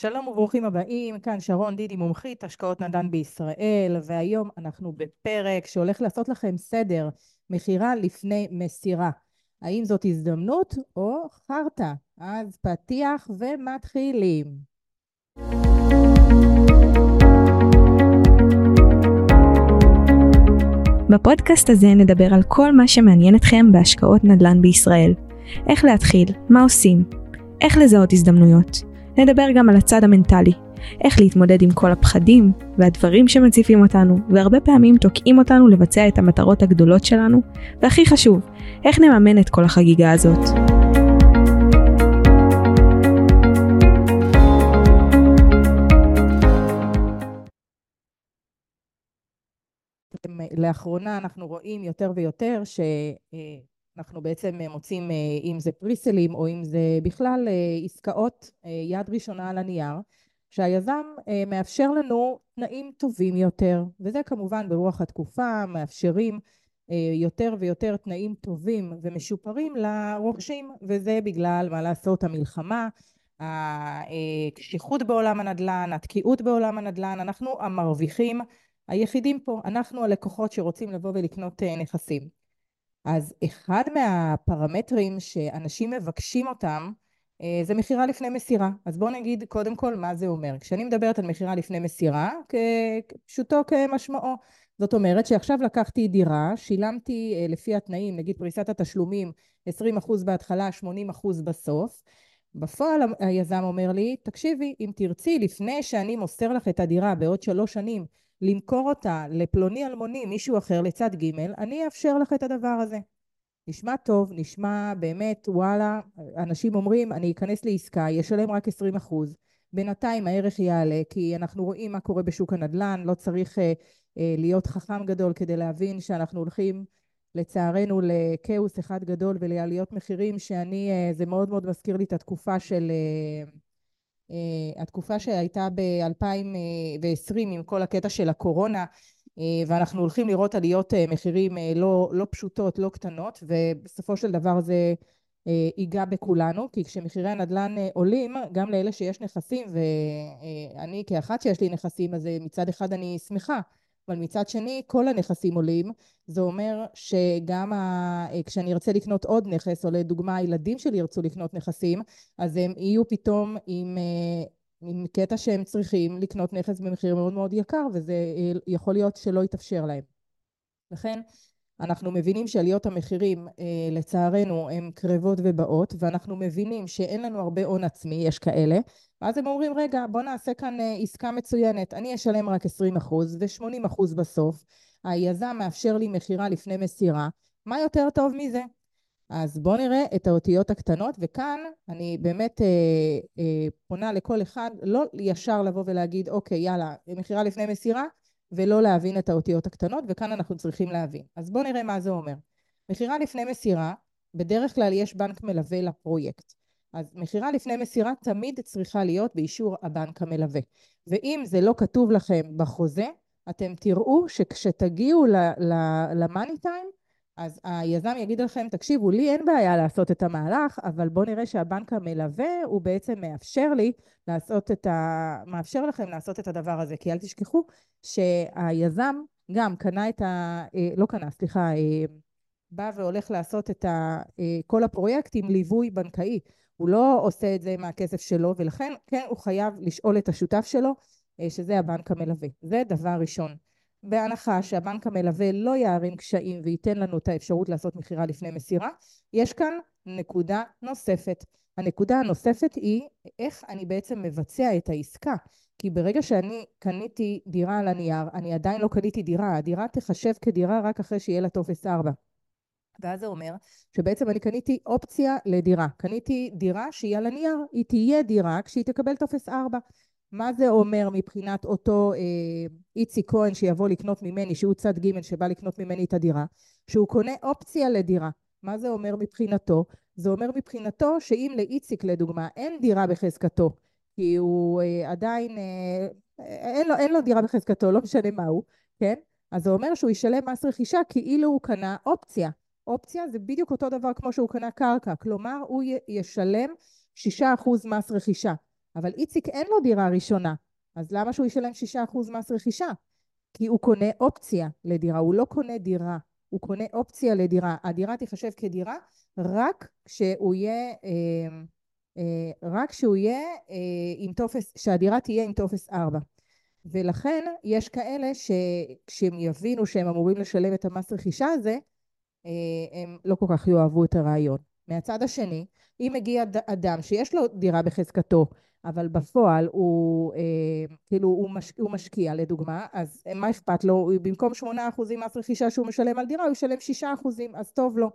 שלום וברוכים הבאים, כאן שרון דידי מומחית השקעות נדל"ן בישראל והיום אנחנו בפרק שהולך לעשות לכם סדר מכירה לפני מסירה. האם זאת הזדמנות או חרטא? אז פתיח ומתחילים. בפודקאסט הזה נדבר על כל מה שמעניין אתכם בהשקעות נדל"ן בישראל. איך להתחיל, מה עושים, איך לזהות הזדמנויות. נדבר גם על הצד המנטלי, איך להתמודד עם כל הפחדים והדברים שמציפים אותנו, והרבה פעמים תוקעים אותנו לבצע את המטרות הגדולות שלנו, והכי חשוב, איך נממן את כל החגיגה הזאת. לאחרונה אנחנו רואים יותר ויותר ש... אנחנו בעצם אה, מוצאים אה, אם זה פריסלים או אם זה בכלל אה, עסקאות יד ראשונה על הנייר שהיזם מאפשר לנו תנאים טובים יותר וזה כמובן ברוח התקופה מאפשרים יותר ויותר תנאים טובים ומשופרים לרוכשים וזה בגלל מה לעשות המלחמה הקשיחות בעולם הנדל"ן, התקיעות בעולם הנדל"ן, אנחנו המרוויחים היחידים פה, אנחנו הלקוחות שרוצים לבוא ולקנות נכסים. אז אחד מהפרמטרים שאנשים מבקשים אותם אה, זה מכירה לפני מסירה. אז בואו נגיד קודם כל מה זה אומר. כשאני מדברת על מכירה לפני מסירה, פשוטו כמשמעו. זאת אומרת שעכשיו לקחתי דירה, שילמתי אה, לפי התנאים, נגיד פריסת התשלומים 20% בהתחלה, 80% בסוף. בפועל היזם אומר לי, תקשיבי, אם תרצי לפני שאני מוסר לך את הדירה בעוד שלוש שנים למכור אותה לפלוני אלמוני, מישהו אחר לצד ג', אני אאפשר לך את הדבר הזה. נשמע טוב, נשמע באמת, וואלה, אנשים אומרים, אני אכנס לעסקה, ישלם רק 20 אחוז. בינתיים הערך יעלה, כי אנחנו רואים מה קורה בשוק הנדל"ן, לא צריך אה, אה, להיות חכם גדול כדי להבין שאנחנו הולכים לצערנו לכאוס אחד גדול ולעליות מחירים שאני, אה, זה מאוד מאוד מזכיר לי את התקופה של... אה, התקופה שהייתה ב-2020 עם כל הקטע של הקורונה אה, ואנחנו הולכים לראות עליות אה, מחירים לא, לא פשוטות, לא קטנות ובסופו של דבר זה ייגע בכולנו כי כשמחירי הנדל"ן עולים גם לאלה שיש נכסים ואני כאחת שיש לי נכסים אז מצד אחד אני שמחה אבל מצד שני כל הנכסים עולים. זה אומר שגם ה... כשאני ארצה לקנות עוד נכס או לדוגמה הילדים שלי ירצו לקנות נכסים אז הם יהיו פתאום עם, אה, עם קטע שהם צריכים לקנות נכס במחיר מאוד מאוד יקר וזה אה, יכול להיות שלא יתאפשר להם. לכן אנחנו מבינים שעליות המחירים אה, לצערנו הן קרבות ובאות ואנחנו מבינים שאין לנו הרבה הון עצמי, יש כאלה. ואז הם אומרים רגע בוא נעשה כאן אה, עסקה מצוינת. אני אשלם רק 20% ו-80% בסוף. היזם מאפשר לי מכירה לפני מסירה. מה יותר טוב מזה? אז בואו נראה את האותיות הקטנות וכאן אני באמת אה, אה, פונה לכל אחד לא ישר לבוא ולהגיד אוקיי יאללה מכירה לפני מסירה ולא להבין את האותיות הקטנות, וכאן אנחנו צריכים להבין. אז בואו נראה מה זה אומר. מכירה לפני מסירה, בדרך כלל יש בנק מלווה לפרויקט. אז מכירה לפני מסירה תמיד צריכה להיות באישור הבנק המלווה. ואם זה לא כתוב לכם בחוזה, אתם תראו שכשתגיעו למאני טיים, אז היזם יגיד לכם, תקשיבו, לי אין בעיה לעשות את המהלך, אבל בואו נראה שהבנק המלווה הוא בעצם מאפשר לי לעשות את ה... מאפשר לכם לעשות את הדבר הזה, כי אל תשכחו שהיזם גם קנה את ה... אה, לא קנה, סליחה, אה, בא והולך לעשות את ה... אה, כל הפרויקט עם ליווי בנקאי. הוא לא עושה את זה מהכסף שלו, ולכן כן הוא חייב לשאול את השותף שלו, שזה הבנק המלווה. זה דבר ראשון. בהנחה שהבנק המלווה לא יערים קשיים וייתן לנו את האפשרות לעשות מכירה לפני מסירה, יש כאן נקודה נוספת. הנקודה הנוספת היא איך אני בעצם מבצע את העסקה. כי ברגע שאני קניתי דירה על הנייר, אני עדיין לא קניתי דירה, הדירה תחשב כדירה רק אחרי שיהיה לה טופס 4. ואז זה אומר שבעצם אני קניתי אופציה לדירה. קניתי דירה שהיא על הנייר, היא תהיה דירה כשהיא תקבל טופס 4. מה זה אומר מבחינת אותו אה, איציק כהן שיבוא לקנות ממני, שהוא צד ג' שבא לקנות ממני את הדירה, שהוא קונה אופציה לדירה. מה זה אומר מבחינתו? זה אומר מבחינתו שאם לאיציק לדוגמה אין דירה בחזקתו, כי הוא אה, עדיין, אה, אין, לו, אין לו דירה בחזקתו, לא משנה מה הוא, כן? אז זה אומר שהוא ישלם מס רכישה כאילו הוא קנה אופציה. אופציה זה בדיוק אותו דבר כמו שהוא קנה קרקע, כלומר הוא ישלם 6% מס רכישה. אבל איציק אין לו דירה ראשונה, אז למה שהוא ישלם 6% מס רכישה? כי הוא קונה אופציה לדירה, הוא לא קונה דירה, הוא קונה אופציה לדירה. הדירה תיחשב כדירה רק כשהוא יהיה, אה, אה, רק כשהוא יהיה אה, עם טופס, שהדירה תהיה עם טופס 4. ולכן יש כאלה שכשהם יבינו שהם אמורים לשלם את המס רכישה הזה, הם לא כל כך יאהבו את הרעיון. מהצד השני, אם מגיע אדם שיש לו דירה בחזקתו, אבל בפועל הוא, אה, כאילו, הוא, מש, הוא משקיע לדוגמה, אז מה אכפת לו? במקום 8% מס רכישה שהוא משלם על דירה, הוא ישלם 6%, אז טוב לו.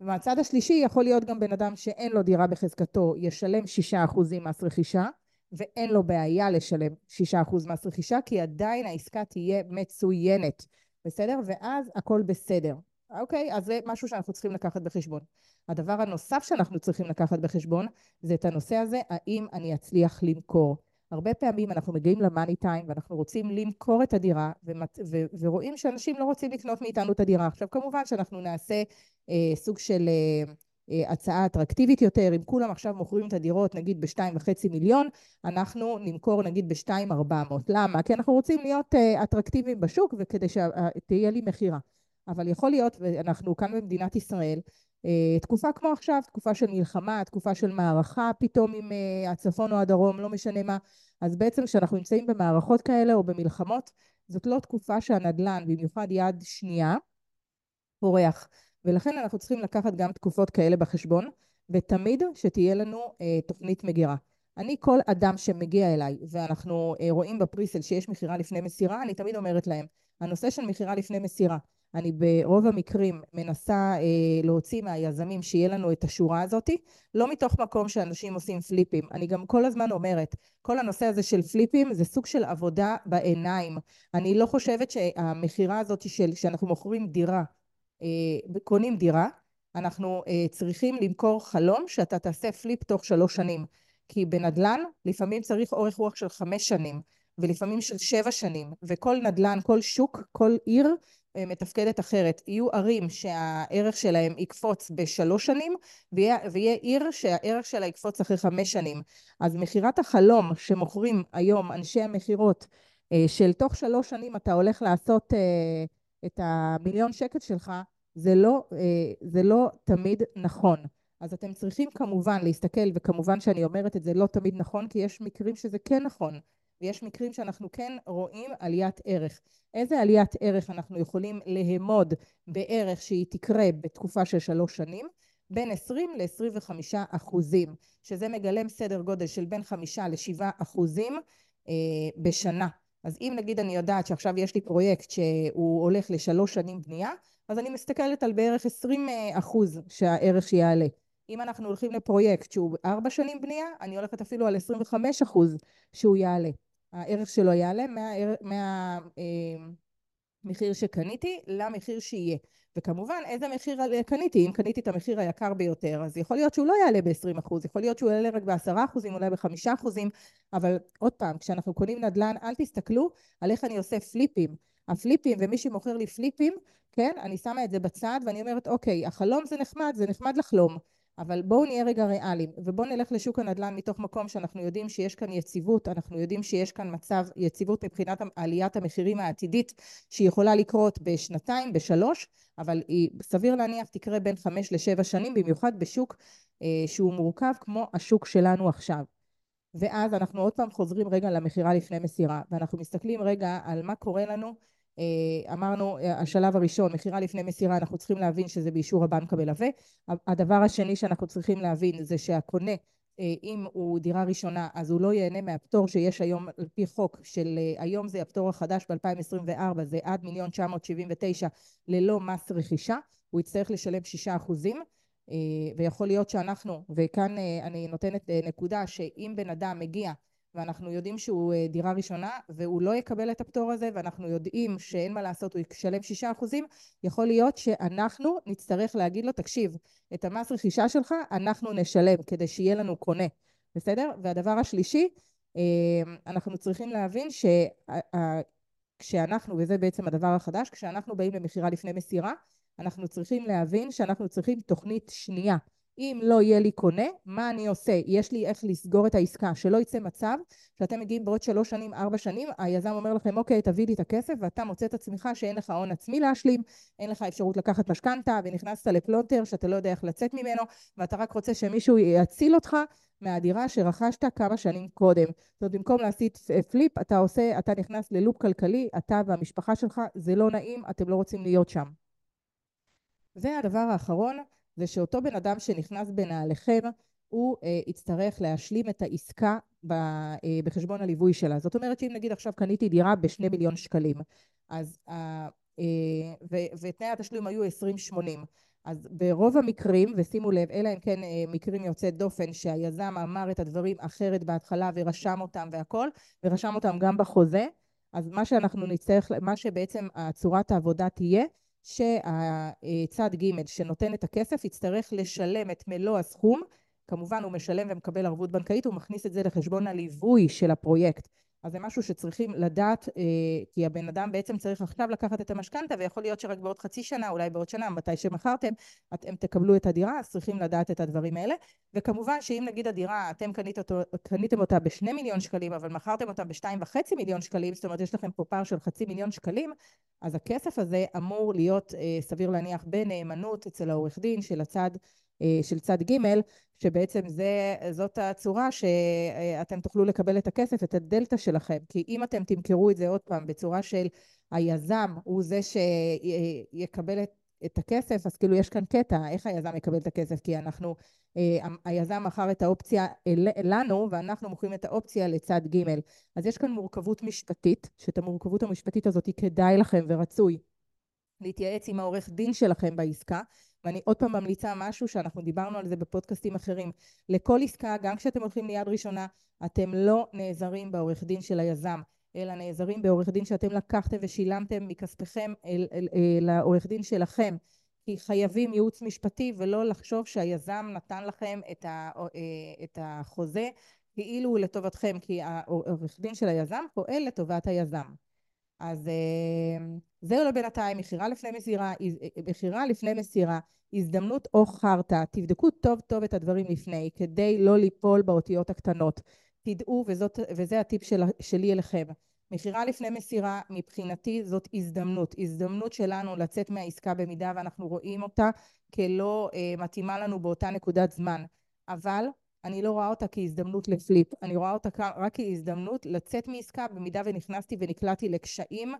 ומהצד השלישי יכול להיות גם בן אדם שאין לו דירה בחזקתו, ישלם 6% מס רכישה, ואין לו בעיה לשלם 6% מס רכישה, כי עדיין העסקה תהיה מצוינת, בסדר? ואז הכל בסדר. אוקיי? אז זה משהו שאנחנו צריכים לקחת בחשבון. הדבר הנוסף שאנחנו צריכים לקחת בחשבון זה את הנושא הזה, האם אני אצליח למכור. הרבה פעמים אנחנו מגיעים למאני טיים ואנחנו רוצים למכור את הדירה ומת... ו... ורואים שאנשים לא רוצים לקנות מאיתנו את הדירה. עכשיו כמובן שאנחנו נעשה אה, סוג של אה, אה, הצעה אטרקטיבית יותר, אם כולם עכשיו מוכרים את הדירות נגיד בשתיים וחצי מיליון, אנחנו נמכור נגיד בשתיים ארבע מאות. למה? כי אנחנו רוצים להיות אה, אטרקטיביים בשוק וכדי שתהיה לי מכירה. אבל יכול להיות, ואנחנו כאן במדינת ישראל, אה, תקופה כמו עכשיו, תקופה של מלחמה, תקופה של מערכה פתאום עם אה, הצפון או הדרום, לא משנה מה, אז בעצם כשאנחנו נמצאים במערכות כאלה או במלחמות, זאת לא תקופה שהנדל"ן, במיוחד יד שנייה, פורח. ולכן אנחנו צריכים לקחת גם תקופות כאלה בחשבון, ותמיד שתהיה לנו אה, תוכנית מגירה. אני, כל אדם שמגיע אליי, ואנחנו אה, רואים בפריסל שיש מכירה לפני מסירה, אני תמיד אומרת להם, הנושא של מכירה לפני מסירה, אני ברוב המקרים מנסה אה, להוציא מהיזמים שיהיה לנו את השורה הזאתי, לא מתוך מקום שאנשים עושים פליפים. אני גם כל הזמן אומרת, כל הנושא הזה של flipים זה סוג של עבודה בעיניים. אני לא חושבת שהמכירה הזאת של, שאנחנו מוכרים דירה, אה, קונים דירה, אנחנו אה, צריכים למכור חלום שאתה תעשה פליפ תוך שלוש שנים. כי בנדל"ן לפעמים צריך אורך רוח של חמש שנים. ולפעמים של שבע שנים, וכל נדל"ן, כל שוק, כל עיר אה, מתפקדת אחרת. יהיו ערים שהערך שלהם יקפוץ בשלוש שנים, ויהיה, ויהיה עיר שהערך שלה יקפוץ אחרי חמש שנים. אז מכירת החלום שמוכרים היום אנשי המכירות, אה, של תוך שלוש שנים אתה הולך לעשות אה, את המיליון שקל שלך, זה לא, זה לא תמיד נכון. אז אתם צריכים כמובן להסתכל, וכמובן שאני אומרת את זה לא תמיד נכון, כי יש מקרים שזה כן נכון. ויש מקרים שאנחנו כן רואים עליית ערך. איזה עליית ערך אנחנו יכולים לאמוד בערך שהיא תקרה בתקופה של שלוש שנים? בין 20 ל-25 אחוזים, שזה מגלם סדר גודל של בין 5 ל-7 אחוזים אה, בשנה. אז אם נגיד אני יודעת שעכשיו יש לי פרויקט שהוא הולך לשלוש שנים בנייה, אז אני מסתכלת על בערך 20 אה, אחוז שהערך שיעלה. אם אנחנו הולכים לפרויקט שהוא ארבע שנים בנייה, אני הולכת אפילו על 25 אחוז שהוא יעלה. הערך שלו יעלה מהמחיר מה, אה, שקניתי למחיר שיהיה. וכמובן, איזה מחיר קניתי? אם קניתי את המחיר היקר ביותר, אז יכול להיות שהוא לא יעלה ב-20%, יכול להיות שהוא יעלה רק ב-10%, אולי ב-5%, אבל עוד פעם, כשאנחנו קונים נדל"ן, אל תסתכלו על איך אני עושה פליפים. הפליפים, ומי שמוכר לי פליפים, כן, אני שמה את זה בצד ואני אומרת, אוקיי, החלום זה נחמד, זה נחמד לחלום. אבל בואו נהיה רגע ריאליים ובואו נלך לשוק הנדל"ן מתוך מקום שאנחנו יודעים שיש כאן יציבות, אנחנו יודעים שיש כאן מצב יציבות מבחינת עליית המחירים העתידית שהיא יכולה לקרות בשנתיים, בשלוש, אבל היא סביר להניח תקרה בין חמש לשבע שנים, במיוחד בשוק אה, שהוא מורכב כמו השוק שלנו עכשיו. ואז אנחנו עוד פעם חוזרים רגע למכירה לפני מסירה ואנחנו מסתכלים רגע על מה קורה לנו אמרנו אה, השלב הראשון מכירה לפני מסירה אנחנו צריכים להבין שזה באישור הבנק המלווה. הדבר השני שאנחנו צריכים להבין זה שהקונה אה, אם הוא דירה ראשונה אז הוא לא ייהנה מהפטור שיש היום על פי חוק של היום זה הפטור החדש ב-2024 זה עד מיליון 979 ללא מס רכישה הוא יצטרך לשלם שישה אחוזים. ויכול להיות שאנחנו וכאן אני נותנת נקודה שאם בן אדם מגיע ואנחנו יודעים שהוא אה, דירה ראשונה והוא לא יקבל את הפטור הזה ואנחנו יודעים שאין מה לעשות הוא ישלם שישה אחוזים יכול להיות שאנחנו נצטרך להגיד לו תקשיב את המס רכישה שלך אנחנו נשלם כדי שיהיה לנו קונה בסדר? והדבר השלישי אה, אנחנו צריכים להבין שכשאנחנו וזה בעצם הדבר החדש כשאנחנו באים למכירה לפני מסירה אנחנו צריכים להבין שאנחנו צריכים תוכנית שנייה אם לא יהיה לי קונה, מה אני עושה? יש לי איך לסגור את העסקה, שלא יצא מצב שאתם מגיעים בעוד שלוש שנים, ארבע שנים, היזם אומר לכם, אוקיי, תביא לי את הכסף, ואתה מוצא את עצמך שאין לך הון עצמי להשלים, אין לך אפשרות לקחת משכנתה, ונכנסת לפלונטר שאתה לא יודע איך לצאת ממנו, ואתה רק רוצה שמישהו יציל אותך מהדירה שרכשת כמה שנים קודם. זאת אומרת, במקום להסיט פליפ, אתה עושה, אתה נכנס ללופ כלכלי, אתה והמשפחה שלך, זה לא נעים, אתם לא רוצים להיות שם. והדבר האחרון, זה שאותו בן אדם שנכנס בנעליכם, הוא אה, יצטרך להשלים את העסקה ב, אה, בחשבון הליווי שלה. זאת אומרת שאם נגיד עכשיו קניתי דירה בשני מיליון שקלים, אז, אה, אה, ו, ותנאי התשלום היו 20-80, אז ברוב המקרים, ושימו לב, אלא אם כן אה, מקרים יוצאי דופן שהיזם אמר את הדברים אחרת בהתחלה ורשם אותם והכל, ורשם אותם גם בחוזה, אז מה שאנחנו נצטרך, מה שבעצם צורת העבודה תהיה, שהצד ג' שנותן את הכסף יצטרך לשלם את מלוא הסכום, כמובן הוא משלם ומקבל ערבות בנקאית, הוא מכניס את זה לחשבון הליווי של הפרויקט. אז זה משהו שצריכים לדעת, אה, כי הבן אדם בעצם צריך עכשיו לקחת את המשכנתה, ויכול להיות שרק בעוד חצי שנה, אולי בעוד שנה, מתי שמכרתם, אתם תקבלו את הדירה, אז צריכים לדעת את הדברים האלה. וכמובן שאם נגיד הדירה, אתם קנית אותו, קניתם אותה בשני מיליון שקלים, אבל מכרתם אותה בשתיים וחצי מיליון שקלים, זאת אומרת יש לכם פה פער של חצי מיליון שקלים, אז הכסף הזה אמור להיות, אה, סביר להניח, בנאמנות אצל העורך דין של הצד של צד ג', שבעצם זה, זאת הצורה שאתם תוכלו לקבל את הכסף, את הדלתא שלכם. כי אם אתם תמכרו את זה עוד פעם בצורה של היזם הוא זה שיקבל את, את הכסף, אז כאילו יש כאן קטע, איך היזם יקבל את הכסף? כי אנחנו, אה, היזם מכר את האופציה לנו, ואנחנו מוכרים את האופציה לצד ג'. אז יש כאן מורכבות משפטית, שאת המורכבות המשפטית הזאת כדאי לכם ורצוי להתייעץ עם העורך דין שלכם בעסקה, ואני עוד פעם ממליצה משהו שאנחנו דיברנו על זה בפודקאסטים אחרים. לכל עסקה, גם כשאתם הולכים ליד ראשונה, אתם לא נעזרים בעורך דין של היזם, אלא נעזרים בעורך דין שאתם לקחתם ושילמתם אל, לעורך דין שלכם. כי חייבים ייעוץ משפטי ולא לחשוב שהיזם נתן לכם את, ה, אה, את החוזה כאילו הוא לטובתכם, כי העורך דין של היזם פועל לטובת היזם. אז אה, זהו לבינתיים, מכירה לפני מסירה, מכירה לפני מסירה, הזדמנות או חרטא, תבדקו טוב טוב את הדברים לפני, כדי לא ליפול באותיות הקטנות. תדעו, וזאת, וזה הטיפ של, שלי אליכם. מכירה לפני מסירה, מבחינתי זאת הזדמנות. הזדמנות שלנו לצאת מהעסקה במידה ואנחנו רואים אותה כלא אה, מתאימה לנו באותה נקודת זמן. אבל אני לא רואה אותה כהזדמנות לפליפ, אני רואה אותה רק כהזדמנות לצאת מעסקה במידה ונכנסתי ונקלעתי לקשיים.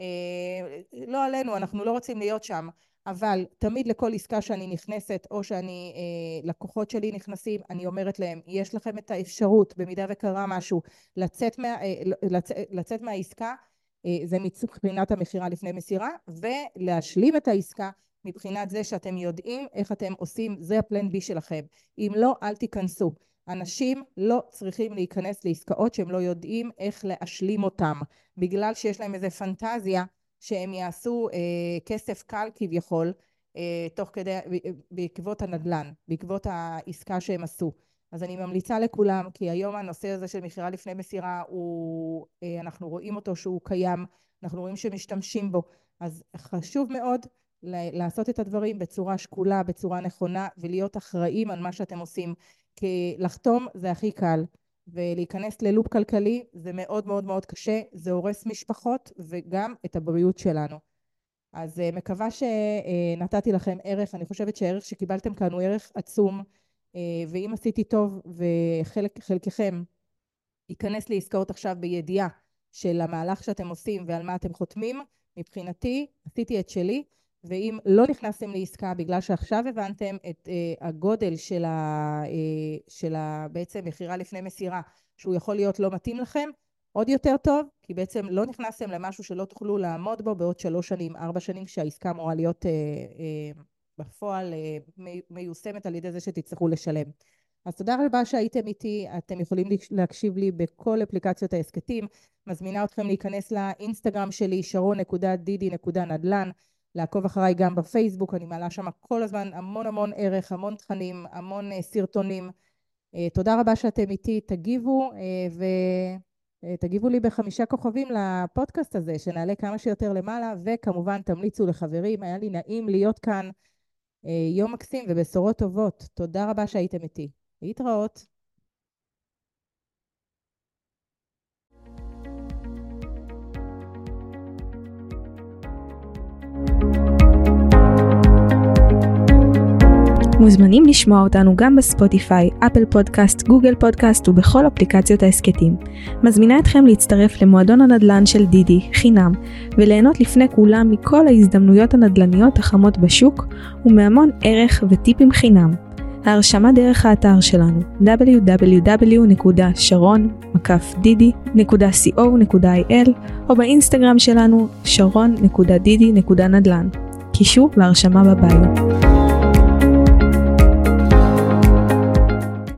אה, לא עלינו, אנחנו לא רוצים להיות שם, אבל תמיד לכל עסקה שאני נכנסת או שאני, אה, לקוחות שלי נכנסים, אני אומרת להם, יש לכם את האפשרות במידה וקרה משהו לצאת, מה, אה, לצ, לצאת מהעסקה, אה, זה מבחינת המכירה לפני מסירה, ולהשלים את העסקה מבחינת זה שאתם יודעים איך אתם עושים, זה הפלן בי שלכם. אם לא, אל תיכנסו. אנשים לא צריכים להיכנס לעסקאות שהם לא יודעים איך להשלים אותם, בגלל שיש להם איזה פנטזיה שהם יעשו אה, כסף קל כביכול, אה, תוך כדי, אה, בעקבות הנדל"ן, בעקבות העסקה שהם עשו. אז אני ממליצה לכולם, כי היום הנושא הזה של מכירה לפני מסירה, הוא, אה, אנחנו רואים אותו שהוא קיים, אנחנו רואים שמשתמשים בו, אז חשוב מאוד לעשות את הדברים בצורה שקולה, בצורה נכונה, ולהיות אחראים על מה שאתם עושים. כי לחתום זה הכי קל, ולהיכנס ללופ כלכלי זה מאוד מאוד מאוד קשה, זה הורס משפחות וגם את הבריאות שלנו. אז אה, מקווה שנתתי לכם ערך, אני חושבת שהערך שקיבלתם כאן הוא ערך עצום, אה, ואם עשיתי טוב וחלקכם ייכנס לעסקאות עכשיו בידיעה של המהלך שאתם עושים ועל מה אתם חותמים, מבחינתי עשיתי את שלי ואם לא נכנסתם לעסקה בגלל שעכשיו הבנתם את uh, הגודל של, ה, uh, של ה, בעצם מכירה לפני מסירה, שהוא יכול להיות לא מתאים לכם, עוד יותר טוב, כי בעצם לא נכנסתם למשהו שלא תוכלו לעמוד בו בעוד שלוש שנים, ארבע שנים, כשהעסקה אמורה להיות uh, uh, בפועל uh, מיושמת על ידי זה שתצטרכו לשלם. אז תודה רבה שהייתם איתי, אתם יכולים להקשיב לי בכל אפליקציות ההסכתים, מזמינה אתכם להיכנס לאינסטגרם שלי, שרון.דידי.נדל"ן, לעקוב אחריי גם בפייסבוק, אני מעלה שם כל הזמן המון המון ערך, המון תכנים, המון uh, סרטונים. Uh, תודה רבה שאתם איתי, תגיבו uh, ותגיבו לי בחמישה כוכבים לפודקאסט הזה, שנעלה כמה שיותר למעלה, וכמובן תמליצו לחברים, היה לי נעים להיות כאן. יום מקסים ובשורות טובות. תודה רבה שהייתם איתי. להתראות. מוזמנים לשמוע אותנו גם בספוטיפיי, אפל פודקאסט, גוגל פודקאסט ובכל אפליקציות ההסכתים. מזמינה אתכם להצטרף למועדון הנדל"ן של דידי, חינם, וליהנות לפני כולם מכל ההזדמנויות הנדל"ניות החמות בשוק, ומהמון ערך וטיפים חינם. ההרשמה דרך האתר שלנו www.sharon.didi.co.il או באינסטגרם שלנו sharon.didi.נדל"ן. קישור להרשמה בביו.